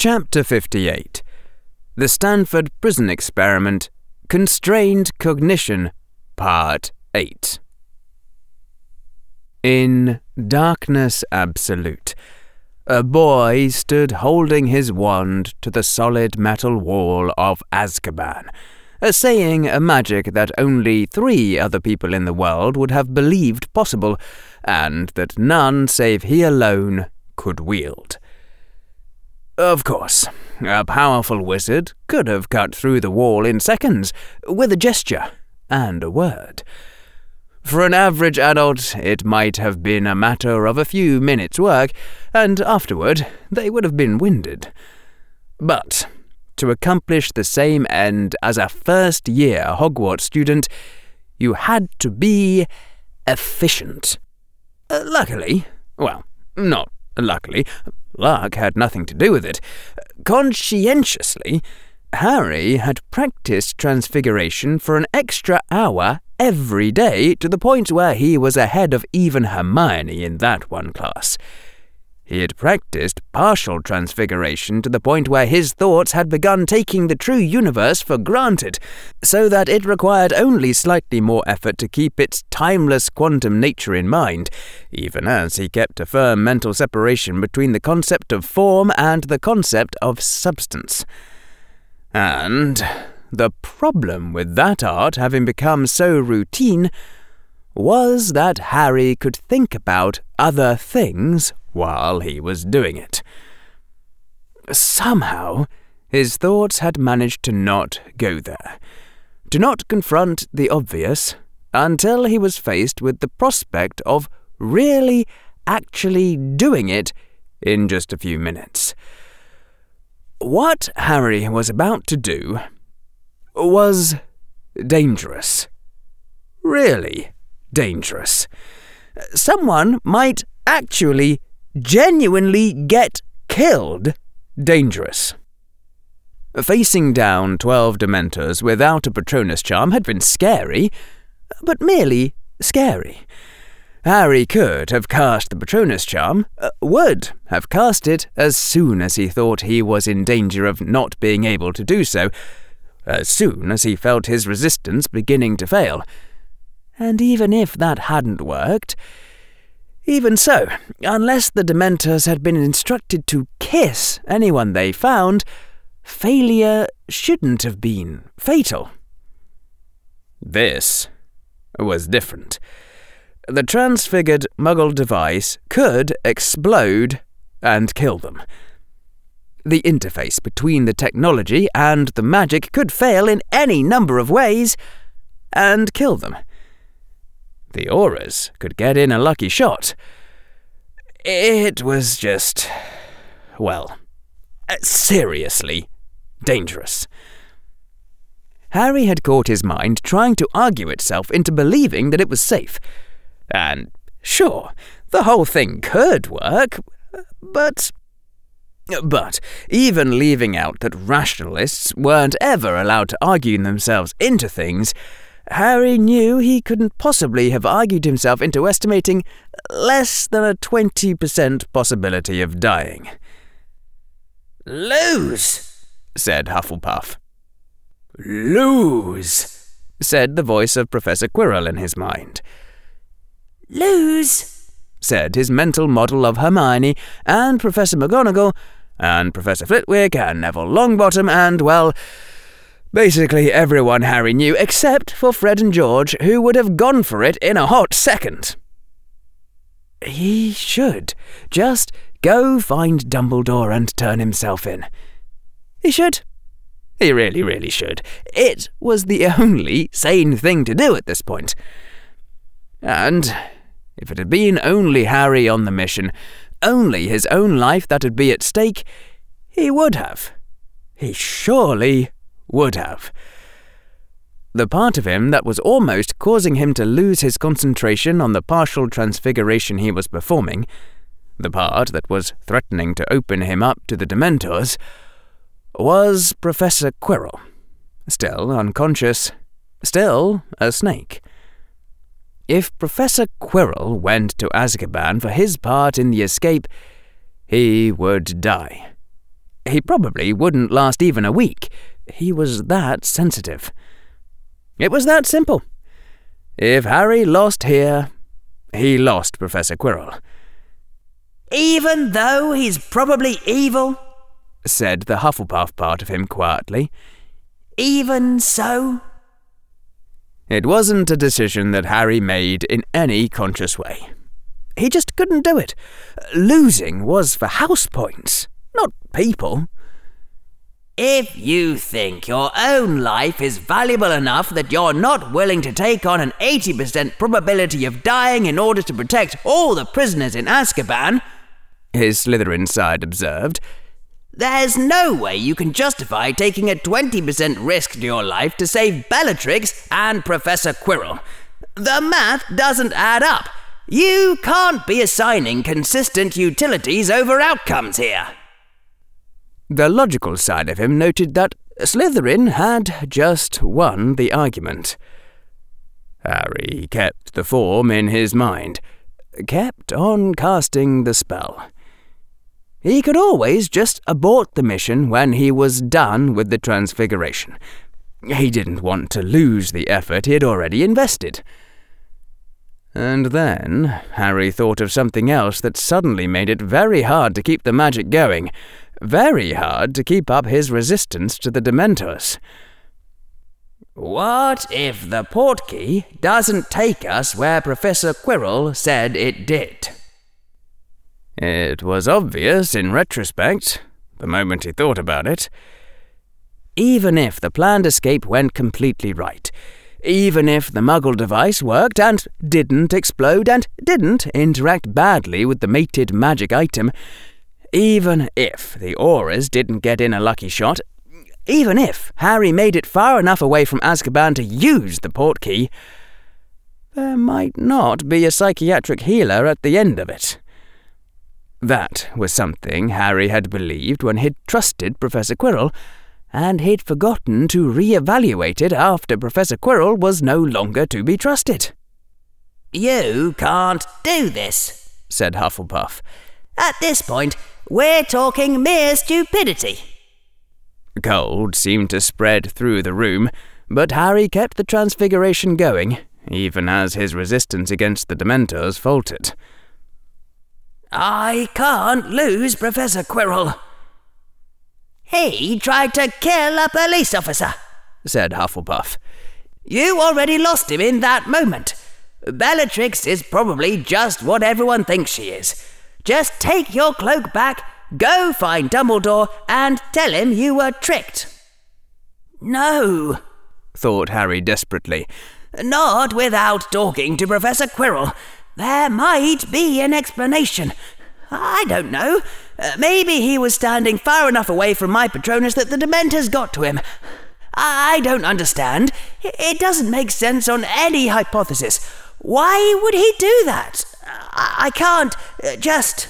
Chapter 58 The Stanford Prison Experiment Constrained Cognition, Part 8. In darkness absolute, a boy stood holding his wand to the solid metal wall of Azkaban, saying a magic that only three other people in the world would have believed possible, and that none save he alone could wield. Of course, a powerful wizard could have cut through the wall in seconds with a gesture and a word. For an average adult, it might have been a matter of a few minutes' work, and afterward they would have been winded. But to accomplish the same end as a first year Hogwarts student, you had to be efficient. Uh, luckily, well, not luckily, luck had nothing to do with it. Conscientiously, Harry had practiced transfiguration for an extra hour every day to the point where he was ahead of even Hermione in that one class. He had practiced partial transfiguration to the point where his thoughts had begun taking the true universe for granted, so that it required only slightly more effort to keep its timeless quantum nature in mind, even as he kept a firm mental separation between the concept of form and the concept of substance. And the problem with that art having become so routine was that Harry could think about other things while he was doing it. Somehow, his thoughts had managed to not go there, to not confront the obvious, until he was faced with the prospect of really, actually doing it in just a few minutes. What Harry was about to do was dangerous. Really dangerous. Someone might actually genuinely get killed dangerous. Facing down twelve Dementors without a Patronus charm had been scary, but merely scary. Harry could have cast the Patronus charm, uh, would have cast it as soon as he thought he was in danger of not being able to do so, as soon as he felt his resistance beginning to fail. And even if that hadn't worked, even so, unless the Dementors had been instructed to kiss anyone they found, failure shouldn't have been fatal. This was different. The transfigured Muggle device could explode and kill them. The interface between the technology and the magic could fail in any number of ways and kill them. The Aurors could get in a lucky shot. It was just. well, uh, seriously dangerous. Harry had caught his mind trying to argue itself into believing that it was safe. And sure, the whole thing could work, but. But even leaving out that rationalists weren't ever allowed to argue themselves into things, Harry knew he couldn't possibly have argued himself into estimating less than a 20% possibility of dying. Lose, said Hufflepuff. Lose, said the voice of Professor Quirrell in his mind. Lose, said his mental model of Hermione and Professor McGonagall and Professor Flitwick and Neville Longbottom and, well, Basically, everyone Harry knew except for Fred and George, who would have gone for it in a hot second. He should just go find Dumbledore and turn himself in. He should. He really, really should. It was the only sane thing to do at this point. And if it had been only Harry on the mission, only his own life that would be at stake, he would have. He surely would have. The part of him that was almost causing him to lose his concentration on the partial transfiguration he was performing, the part that was threatening to open him up to the Dementors, was Professor Quirrell, still unconscious, still a snake. If Professor Quirrell went to Azkaban for his part in the escape, he would die. He probably wouldn't last even a week. He was that sensitive. It was that simple. If Harry lost here, he lost Professor Quirrell. Even though he's probably evil? said the Hufflepuff part of him quietly. Even so? It wasn't a decision that Harry made in any conscious way. He just couldn't do it. Losing was for house points, not people. If you think your own life is valuable enough that you're not willing to take on an 80% probability of dying in order to protect all the prisoners in Azkaban, his Slytherin side observed, there's no way you can justify taking a 20% risk to your life to save Bellatrix and Professor Quirrell. The math doesn't add up. You can't be assigning consistent utilities over outcomes here. The logical side of him noted that Slytherin had just won the argument. Harry kept the form in his mind, kept on casting the spell. He could always just abort the mission when he was done with the transfiguration. He didn't want to lose the effort he had already invested. And then Harry thought of something else that suddenly made it very hard to keep the magic going, very hard to keep up his resistance to the Dementors. What if the portkey doesn't take us where Professor Quirrell said it did? It was obvious in retrospect, the moment he thought about it. Even if the planned escape went completely right, even if the muggle device worked and didn't explode and didn't interact badly with the mated magic item, even if the Aurors didn't get in a lucky shot, even if Harry made it far enough away from Azkaban to use the portkey, there might not be a psychiatric healer at the end of it. That was something Harry had believed when he'd trusted Professor Quirrell, and he'd forgotten to re-evaluate it after Professor Quirrell was no longer to be trusted. You can't do this, said Hufflepuff. At this point, we're talking mere stupidity. Cold seemed to spread through the room, but Harry kept the transfiguration going, even as his resistance against the Dementors faltered. I can't lose Professor Quirrell. He tried to kill a police officer, said Hufflepuff. You already lost him in that moment. Bellatrix is probably just what everyone thinks she is. Just take your cloak back, go find Dumbledore, and tell him you were tricked. No, thought Harry desperately. Not without talking to Professor Quirrell. There might be an explanation. I don't know. Uh, maybe he was standing far enough away from my Patronus that the Dementors got to him. I don't understand. It doesn't make sense on any hypothesis. Why would he do that? I can't uh, just.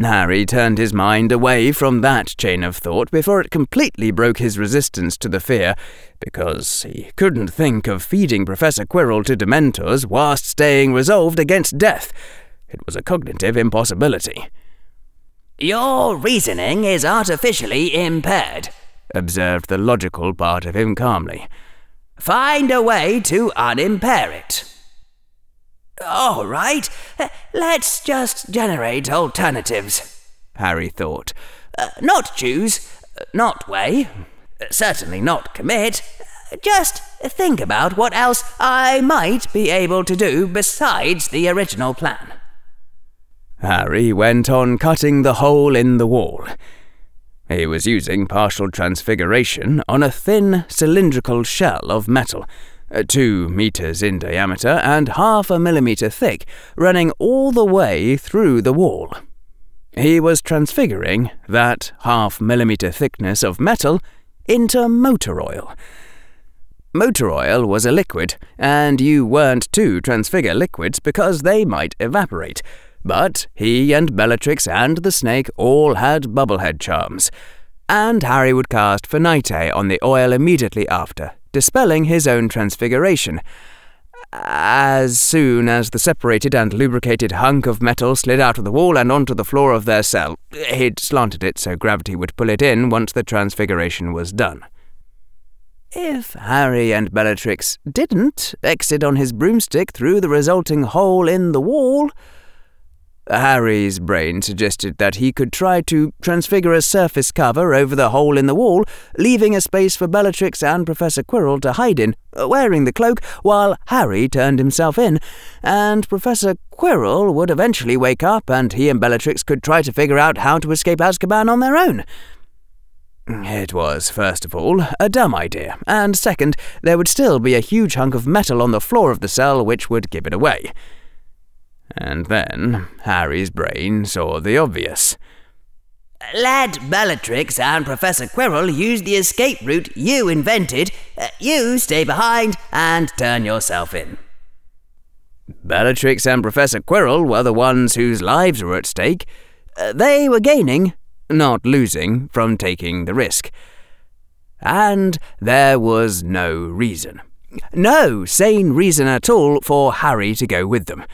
Harry turned his mind away from that chain of thought before it completely broke his resistance to the fear, because he couldn't think of feeding Professor Quirrell to Dementors whilst staying resolved against death. It was a cognitive impossibility. Your reasoning is artificially impaired, observed the logical part of him calmly. Find a way to unimpair it. All right, let's just generate alternatives, Harry thought. Uh, not choose, not weigh, certainly not commit. Just think about what else I might be able to do besides the original plan. Harry went on cutting the hole in the wall. He was using partial transfiguration on a thin cylindrical shell of metal uh, two meters in diameter and half a millimeter thick, running all the way through the wall. He was transfiguring that half millimeter thickness of metal into motor oil. Motor oil was a liquid, and you weren't to transfigure liquids because they might evaporate. But he and Bellatrix and the snake all had bubblehead charms, and Harry would cast Finite on the oil immediately after dispelling his own transfiguration. As soon as the separated and lubricated hunk of metal slid out of the wall and onto the floor of their cell, he'd slanted it so gravity would pull it in once the transfiguration was done. If Harry and Bellatrix didn't exit on his broomstick through the resulting hole in the wall, Harry's brain suggested that he could try to transfigure a surface cover over the hole in the wall, leaving a space for Bellatrix and Professor Quirrell to hide in, uh, wearing the cloak, while Harry turned himself in, and Professor Quirrell would eventually wake up and he and Bellatrix could try to figure out how to escape Azkaban on their own. It was, first of all, a dumb idea, and second, there would still be a huge hunk of metal on the floor of the cell which would give it away. And then Harry's brain saw the obvious. Let Bellatrix and Professor Quirrell use the escape route you invented. Uh, you stay behind and turn yourself in. Bellatrix and Professor Quirrell were the ones whose lives were at stake. Uh, they were gaining, not losing, from taking the risk. And there was no reason. No sane reason at all for Harry to go with them.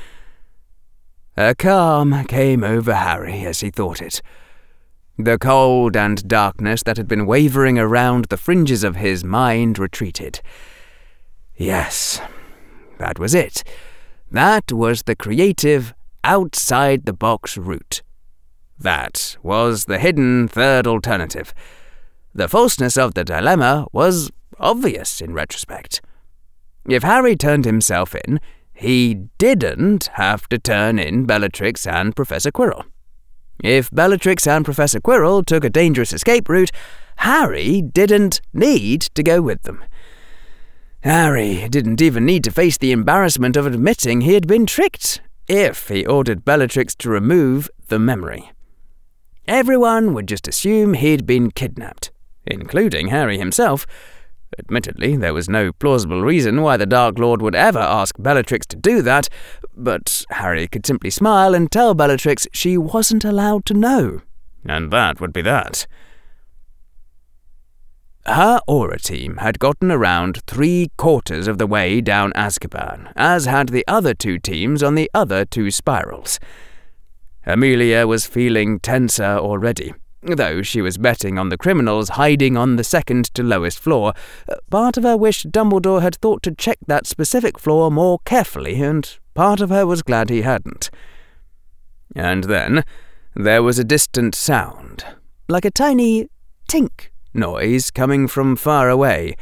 A calm came over Harry as he thought it. The cold and darkness that had been wavering around the fringes of his mind retreated. Yes, that was it. That was the creative, outside the box route. That was the hidden third alternative. The falseness of the dilemma was obvious in retrospect. If Harry turned himself in, he didn't have to turn in Bellatrix and Professor Quirrell. If Bellatrix and Professor Quirrell took a dangerous escape route, Harry didn't need to go with them. Harry didn't even need to face the embarrassment of admitting he had been tricked if he ordered Bellatrix to remove the memory. Everyone would just assume he'd been kidnapped, including Harry himself, Admittedly, there was no plausible reason why the Dark Lord would ever ask Bellatrix to do that, but Harry could simply smile and tell Bellatrix she wasn't allowed to know. And that would be that. Her Auror team had gotten around three quarters of the way down Azkaban, as had the other two teams on the other two spirals. Amelia was feeling tenser already Though she was betting on the criminals hiding on the second to lowest floor, part of her wished Dumbledore had thought to check that specific floor more carefully, and part of her was glad he hadn't. And then there was a distant sound, like a tiny tink noise coming from far away,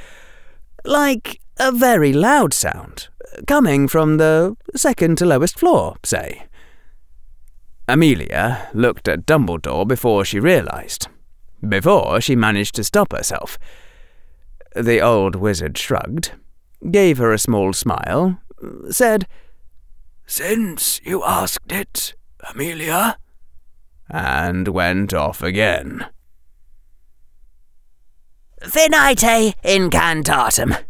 like a very loud sound, coming from the second to lowest floor, say. Amelia looked at Dumbledore before she realized. Before she managed to stop herself. The old wizard shrugged, gave her a small smile, said, Since you asked it, Amelia, and went off again. Finite incantatem,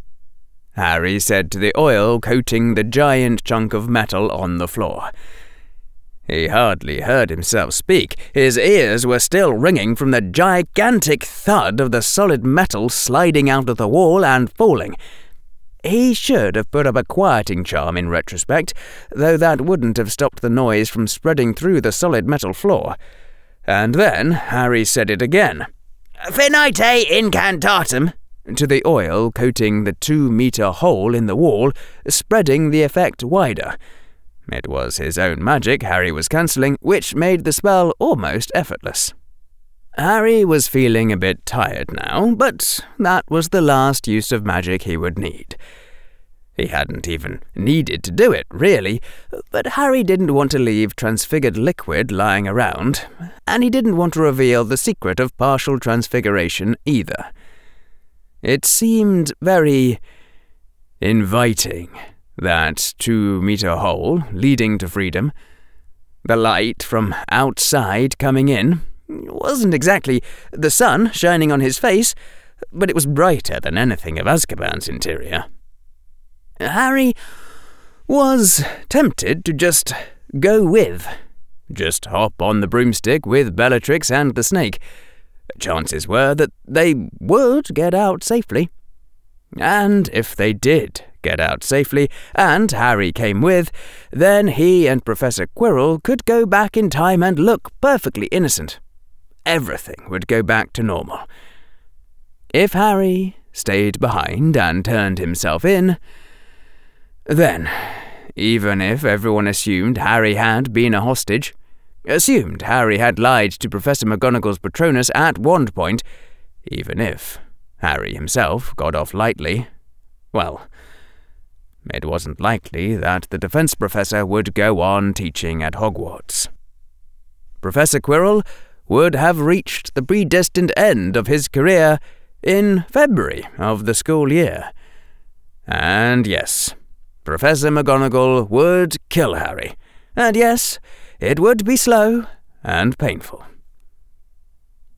Harry said to the oil coating the giant chunk of metal on the floor. He hardly heard himself speak. His ears were still ringing from the gigantic thud of the solid metal sliding out of the wall and falling. He should have put up a quieting charm in retrospect, though that wouldn't have stopped the noise from spreading through the solid metal floor. And then Harry said it again. Finite eh, incantatem! to the oil coating the two metre hole in the wall, spreading the effect wider. It was his own magic Harry was cancelling, which made the spell almost effortless. Harry was feeling a bit tired now, but that was the last use of magic he would need. He hadn't even needed to do it, really, but Harry didn't want to leave transfigured liquid lying around, and he didn't want to reveal the secret of partial transfiguration either. It seemed very inviting that two meter hole leading to freedom. The light from outside coming in wasn't exactly the sun shining on his face, but it was brighter than anything of Azkaban's interior. Harry was tempted to just go with. Just hop on the broomstick with Bellatrix and the snake. Chances were that they would get out safely. And if they did get out safely, and Harry came with, then he and Professor Quirrell could go back in time and look perfectly innocent. Everything would go back to normal. If Harry stayed behind and turned himself in, then, even if everyone assumed Harry had been a hostage, assumed Harry had lied to Professor McGonagall's Patronus at one point, even if Harry himself got off lightly, well, it wasn't likely that the defense professor would go on teaching at Hogwarts. Professor Quirrell would have reached the predestined end of his career in February of the school year. And yes, Professor McGonagall would kill Harry. And yes, it would be slow and painful.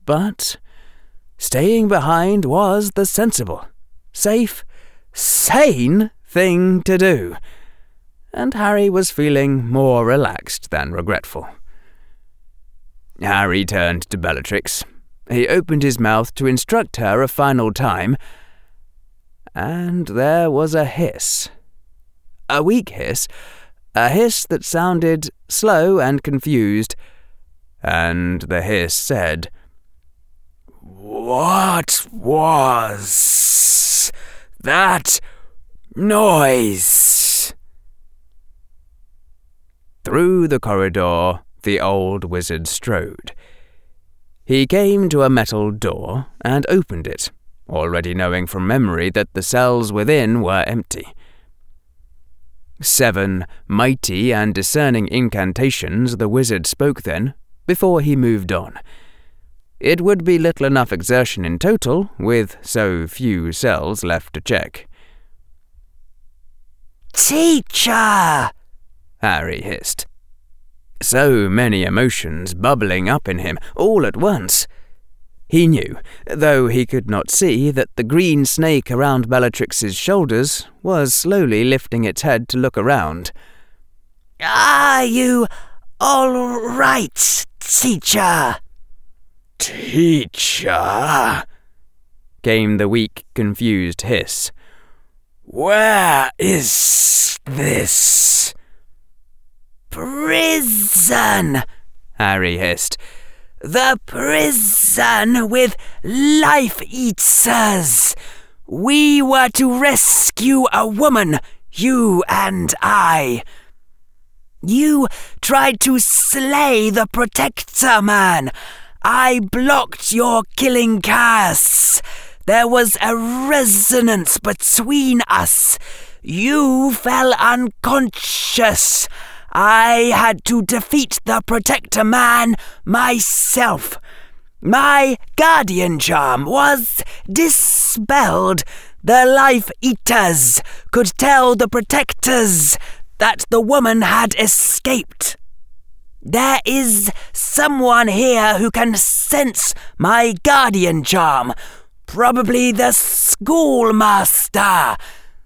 But staying behind was the sensible, safe, sane thing to do. And Harry was feeling more relaxed than regretful. Harry turned to Bellatrix. He opened his mouth to instruct her a final time, and there was a hiss. A weak hiss, a hiss that sounded slow and confused, and the hiss said, What was that noise? Through the corridor, the old wizard strode. He came to a metal door and opened it, already knowing from memory that the cells within were empty. Seven mighty and discerning incantations the wizard spoke then, before he moved on. It would be little enough exertion in total, with so few cells left to check. Teacher! Harry hissed. So many emotions bubbling up in him all at once. He knew, though he could not see, that the green snake around Bellatrix's shoulders was slowly lifting its head to look around. Are you all right, teacher? Teacher? came the weak, confused hiss. Where is this? Prison! Harry hissed. The prison with life eaters! We were to rescue a woman, you and I. You tried to slay the Protector Man. I blocked your killing curse. There was a resonance between us. You fell unconscious. I had to defeat the Protector Man myself. My guardian charm was dispelled. The Life Eaters could tell the Protectors that the woman had escaped. There is someone here who can sense my guardian charm, probably the schoolmaster,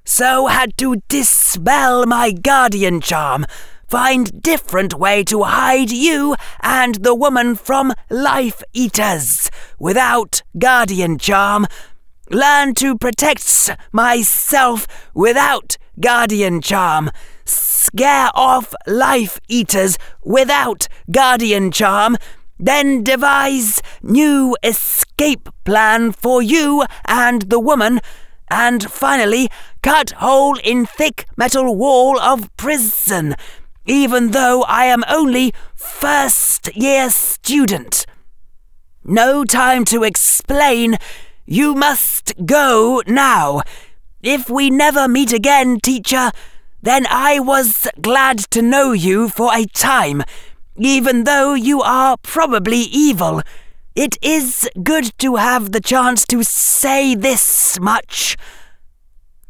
so had to dispel my guardian charm find different way to hide you and the woman from life eaters without guardian charm. Learn to protect myself without guardian charm. Scare off life eaters without guardian charm. Then devise new escape plan for you and the woman and finally cut hole in thick metal wall of prison even though I am only first year student. No time to explain. You must go now. If we never meet again, teacher, then I was glad to know you for a time, even though you are probably evil. It is good to have the chance to say this much.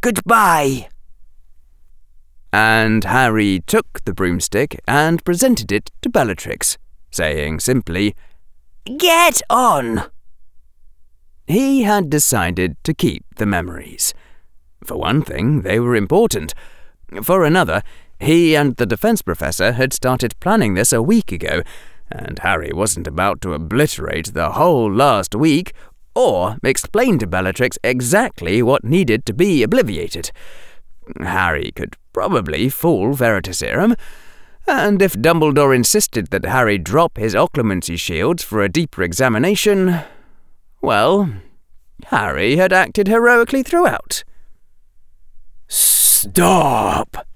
Goodbye and Harry took the broomstick and presented it to Bellatrix, saying simply, Get on! He had decided to keep the memories. For one thing, they were important. For another, he and the defense professor had started planning this a week ago, and Harry wasn't about to obliterate the whole last week or explain to Bellatrix exactly what needed to be obliterated. Harry could probably fool Veritaserum, and if Dumbledore insisted that Harry drop his occlumency shields for a deeper examination, well, Harry had acted heroically throughout. Stop,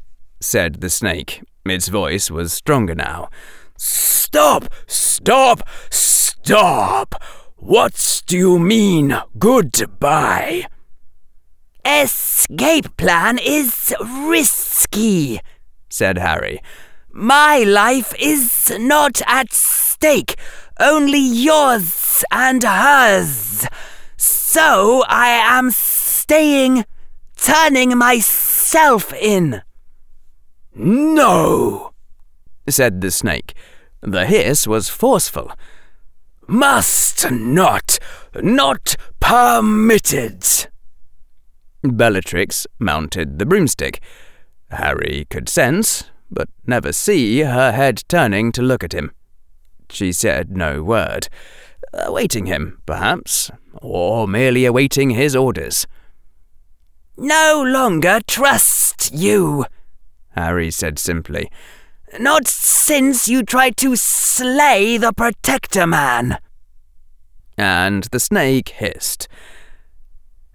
said the snake. Its voice was stronger now. Stop! Stop! Stop! What do you mean, goodbye? Escape plan is risky, said Harry. My life is not at stake, only yours and hers. So I am staying, turning myself in. No, said the snake. The hiss was forceful. Must not, not permitted. Bellatrix mounted the broomstick. Harry could sense, but never see, her head turning to look at him. She said no word, awaiting him, perhaps, or merely awaiting his orders. No longer trust you, Harry said simply. Not since you tried to slay the Protector Man. And the snake hissed.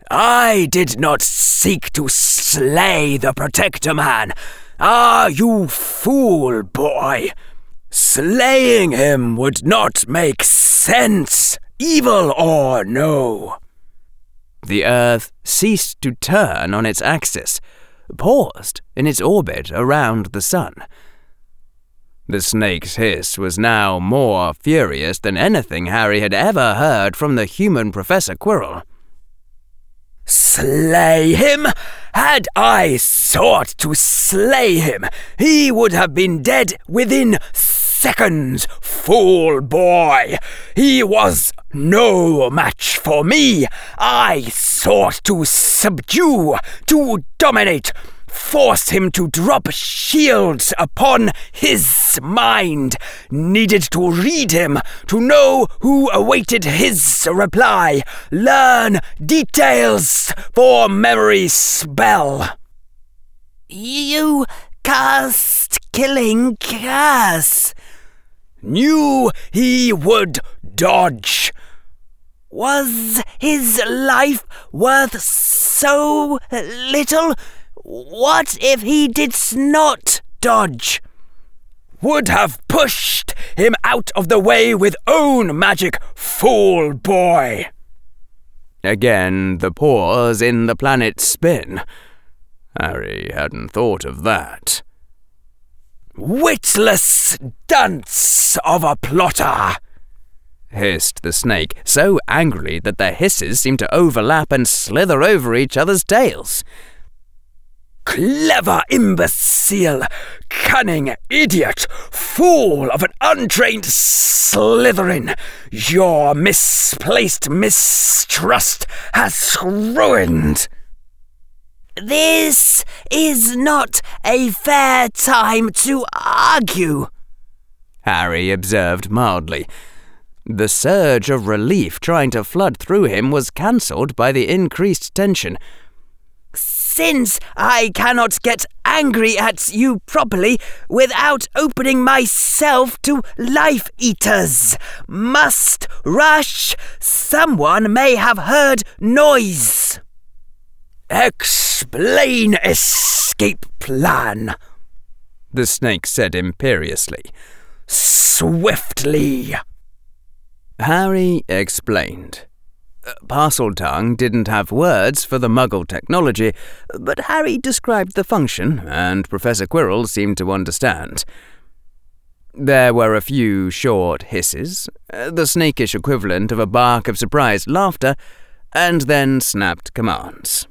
I did not seek to slay the Protector Man. Ah, you fool boy! Slaying him would not make sense, evil or no. The Earth ceased to turn on its axis, paused in its orbit around the Sun. The snake's hiss was now more furious than anything Harry had ever heard from the human Professor Quirrell. Slay him? Had I sought to slay him, he would have been dead within seconds, fool boy. He was no match for me. I sought to subdue, to dominate, force him to drop shields upon his mind, needed to read him, to know who awaited his reply, learn details for memory spell. You cast killing curse. Knew he would dodge. Was his life worth so little? What if he did not dodge? Would have pushed him out of the way with own magic, fool boy. Again, the pause in the planet's spin. Harry hadn't thought of that. Witless dunce of a plotter! hissed the snake, so angrily that their hisses seemed to overlap and slither over each other's tails. Clever imbecile, cunning idiot, fool of an untrained Slytherin, your misplaced mistrust has ruined. This is not a fair time to argue, Harry observed mildly. The surge of relief trying to flood through him was cancelled by the increased tension. Since I cannot get angry at you properly without opening myself to life eaters, must rush, someone may have heard noise. Explain escape plan, the snake said imperiously. Swiftly. Harry explained. Parseltongue didn't have words for the muggle technology, but Harry described the function, and Professor Quirrell seemed to understand. There were a few short hisses, the snakish equivalent of a bark of surprised laughter, and then snapped commands.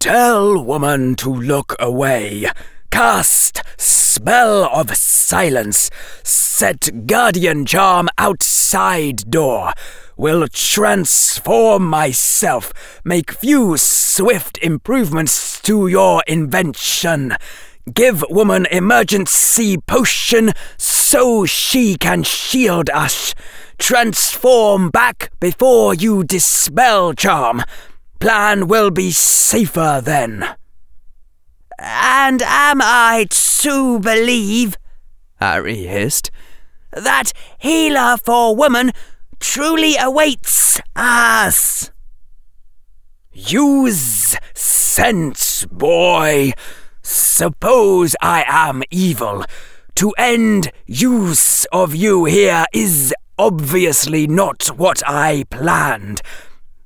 Tell woman to look away. Cast spell of silence. Set guardian charm outside door will transform myself, make few swift improvements to your invention. Give woman emergency potion so she can shield us. Transform back before you dispel charm. Plan will be safer then. And am I to believe, Harry hissed, that healer for woman truly awaits us? Use sense, boy. Suppose I am evil. To end use of you here is obviously not what I planned.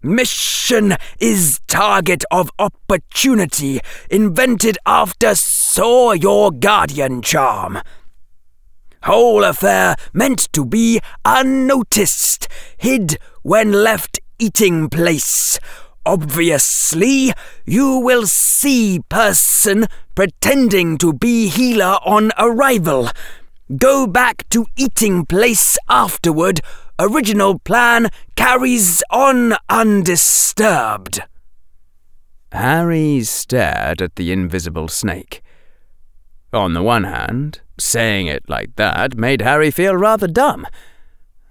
Mission is target of opportunity invented after saw your guardian charm. Whole affair meant to be unnoticed, hid when left eating place. Obviously, you will see person pretending to be healer on arrival. Go back to eating place afterward. Original plan carries on undisturbed. Harry stared at the invisible snake. On the one hand, saying it like that made Harry feel rather dumb,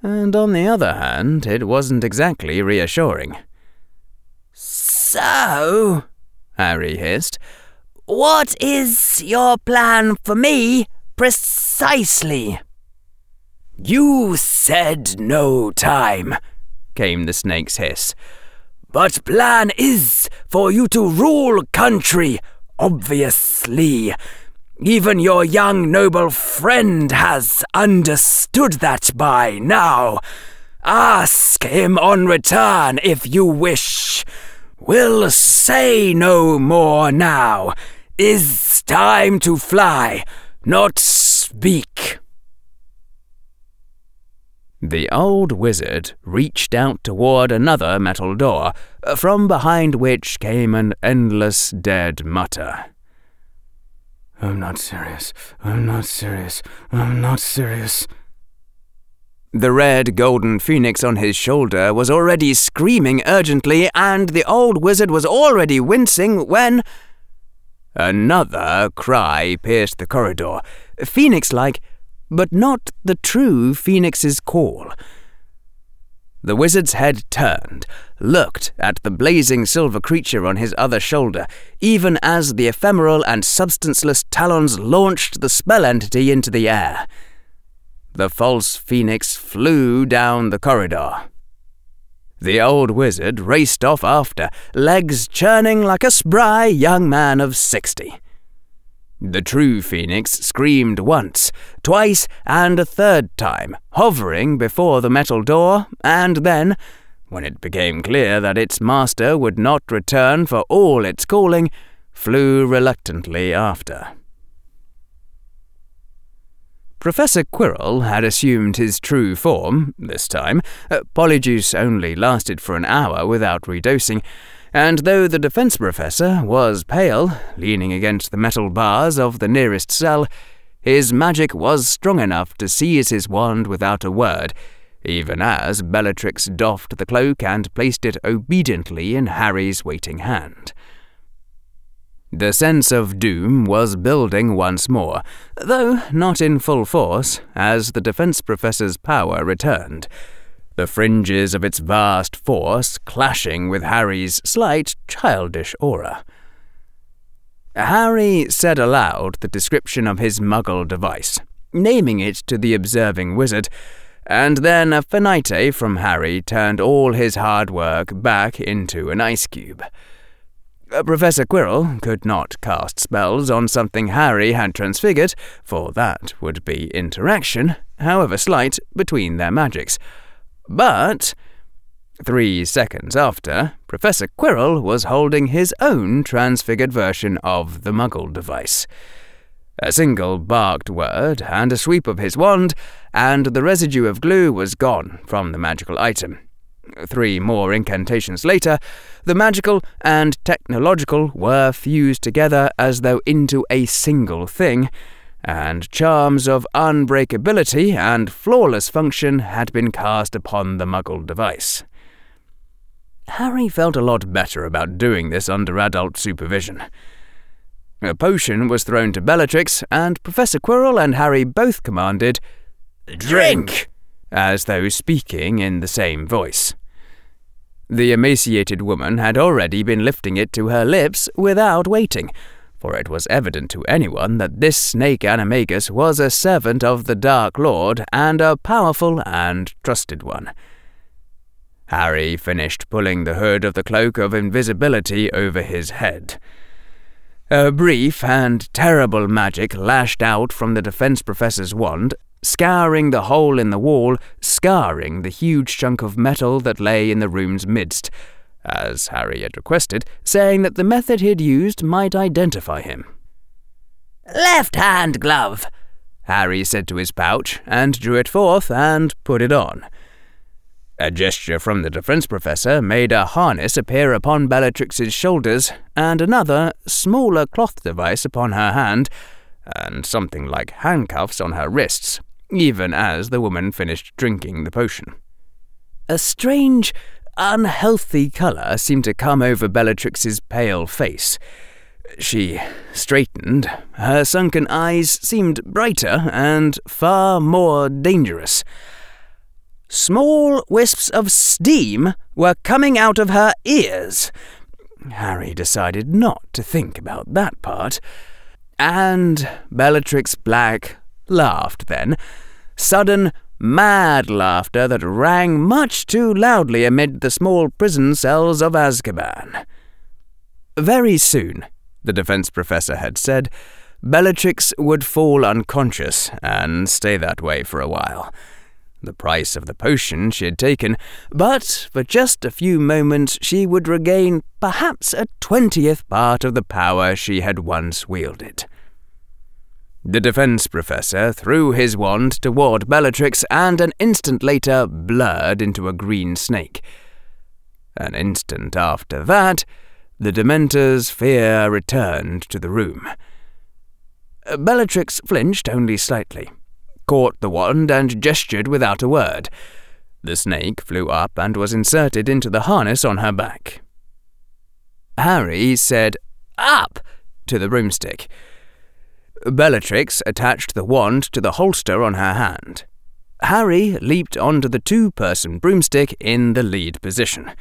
and on the other hand, it wasn't exactly reassuring. So, Harry hissed, what is your plan for me precisely? You said no time, came the snake's hiss. But plan is for you to rule country, obviously. Even your young noble friend has understood that by now. Ask him on return if you wish. We'll say no more now. Is time to fly, not speak. The old wizard reached out toward another metal door, from behind which came an endless dead mutter. I'm not serious. I'm not serious. I'm not serious. The red golden phoenix on his shoulder was already screaming urgently, and the old wizard was already wincing when. Another cry pierced the corridor, phoenix like but not the true Phoenix's call. The wizard's head turned, looked at the blazing silver creature on his other shoulder, even as the ephemeral and substanceless talons launched the spell entity into the air. The false phoenix flew down the corridor. The old wizard raced off after, legs churning like a spry young man of sixty. The true phoenix screamed once, twice, and a third time, hovering before the metal door, and then, when it became clear that its master would not return for all its calling, flew reluctantly after. Professor Quirrell had assumed his true form, this time. Uh, Polyjuice only lasted for an hour without redosing, and though the defense professor was pale, leaning against the metal bars of the nearest cell, his magic was strong enough to seize his wand without a word, even as Bellatrix doffed the cloak and placed it obediently in Harry's waiting hand. The sense of doom was building once more, though not in full force, as the defense professor's power returned the fringes of its vast force clashing with Harry's slight, childish aura. Harry said aloud the description of his muggle device, naming it to the observing wizard, and then a finite from Harry turned all his hard work back into an ice cube. Uh, Professor Quirrell could not cast spells on something Harry had transfigured, for that would be interaction, however slight, between their magics. But three seconds after, Professor Quirrell was holding his own transfigured version of the Muggle device. A single barked word and a sweep of his wand, and the residue of glue was gone from the magical item. Three more incantations later, the magical and technological were fused together as though into a single thing, and charms of unbreakability and flawless function had been cast upon the Muggle device. Harry felt a lot better about doing this under adult supervision. A potion was thrown to Bellatrix, and Professor Quirrell and Harry both commanded, Drink! as though speaking in the same voice. The emaciated woman had already been lifting it to her lips without waiting, for it was evident to anyone that this snake animagus was a servant of the Dark Lord and a powerful and trusted one. Harry finished pulling the hood of the cloak of invisibility over his head. A brief and terrible magic lashed out from the defense professor's wand, scouring the hole in the wall, scarring the huge chunk of metal that lay in the room's midst, as Harry had requested, saying that the method he'd used might identify him. Left hand glove, Harry said to his pouch, and drew it forth and put it on. A gesture from the defense professor made a harness appear upon Bellatrix's shoulders, and another, smaller cloth device upon her hand, and something like handcuffs on her wrists, even as the woman finished drinking the potion. A strange, unhealthy colour seemed to come over Bellatrix's pale face. She straightened. Her sunken eyes seemed brighter and far more dangerous. Small wisps of steam were coming out of her ears. Harry decided not to think about that part. And Bellatrix Black laughed then. Sudden, mad laughter that rang much too loudly amid the small prison cells of Azkaban. Very soon, the defense professor had said, Bellatrix would fall unconscious and stay that way for a while the price of the potion she had taken, but for just a few moments she would regain perhaps a twentieth part of the power she had once wielded. The defense professor threw his wand toward Bellatrix and an instant later blurred into a green snake. An instant after that, the Dementor's fear returned to the room. Bellatrix flinched only slightly caught the wand, and gestured without a word. The snake flew up and was inserted into the harness on her back. Harry said, Up! to the broomstick. Bellatrix attached the wand to the holster on her hand. Harry leaped onto the two person broomstick in the lead position.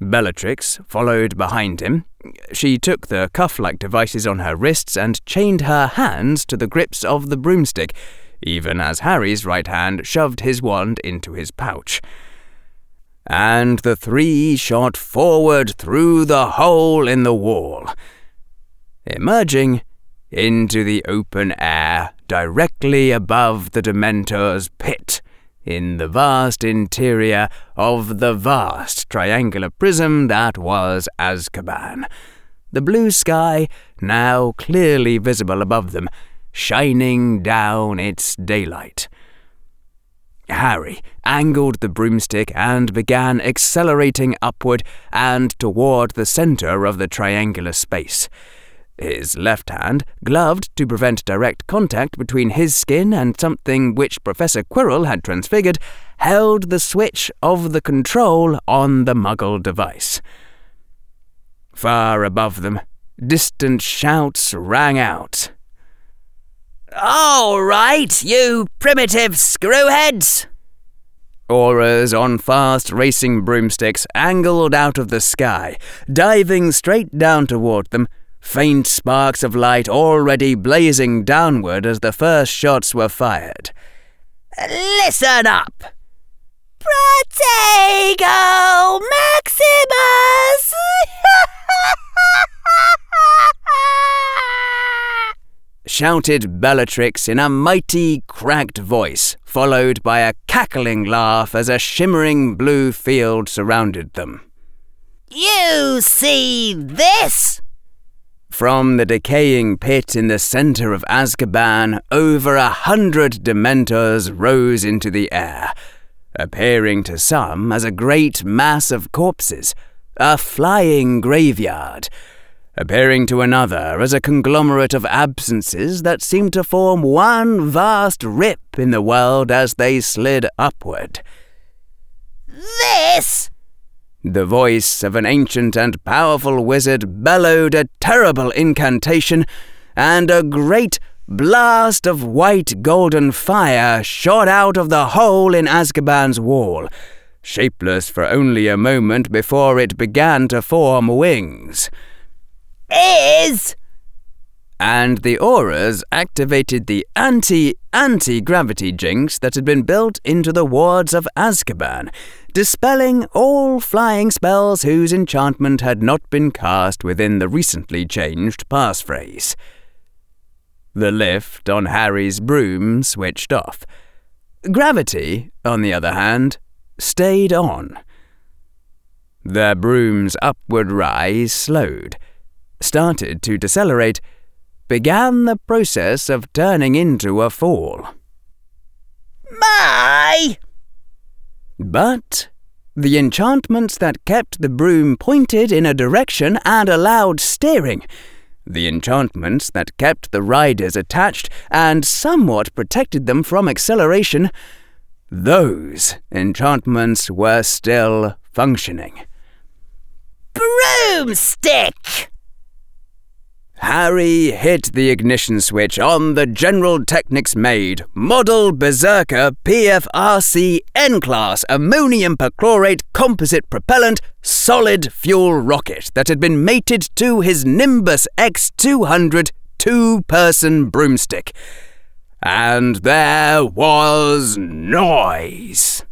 Bellatrix followed behind him. She took the cuff like devices on her wrists and chained her hands to the grips of the broomstick even as Harry's right hand shoved his wand into his pouch. And the three shot forward through the hole in the wall, emerging into the open air directly above the Dementor's pit in the vast interior of the vast triangular prism that was Azkaban. The blue sky now clearly visible above them, shining down its daylight. Harry angled the broomstick and began accelerating upward and toward the center of the triangular space. His left hand, gloved to prevent direct contact between his skin and something which Professor Quirrell had transfigured, held the switch of the control on the muggle device. Far above them, distant shouts rang out. All right, you primitive screwheads! Aurors on fast racing broomsticks angled out of the sky, diving straight down toward them, faint sparks of light already blazing downward as the first shots were fired. Listen up! Protego Maximus! shouted Bellatrix in a mighty, cracked voice, followed by a cackling laugh as a shimmering blue field surrounded them. You see this? From the decaying pit in the center of Azkaban, over a hundred Dementors rose into the air, appearing to some as a great mass of corpses, a flying graveyard appearing to another as a conglomerate of absences that seemed to form one vast rip in the world as they slid upward. This! The voice of an ancient and powerful wizard bellowed a terrible incantation, and a great blast of white golden fire shot out of the hole in Azkaban's wall, shapeless for only a moment before it began to form wings. Is, and the Aurors activated the anti anti gravity jinx that had been built into the wards of Azkaban, dispelling all flying spells whose enchantment had not been cast within the recently changed passphrase. The lift on Harry's broom switched off. Gravity, on the other hand, stayed on. Their broom's upward rise slowed, started to decelerate, began the process of turning into a fall. My! But the enchantments that kept the broom pointed in a direction and allowed steering, the enchantments that kept the riders attached and somewhat protected them from acceleration, those enchantments were still functioning. Broomstick! Harry hit the ignition switch on the General Technics made Model Berserker PFRC N Class ammonium perchlorate composite propellant solid fuel rocket that had been mated to his Nimbus X200 two person broomstick. And there was noise.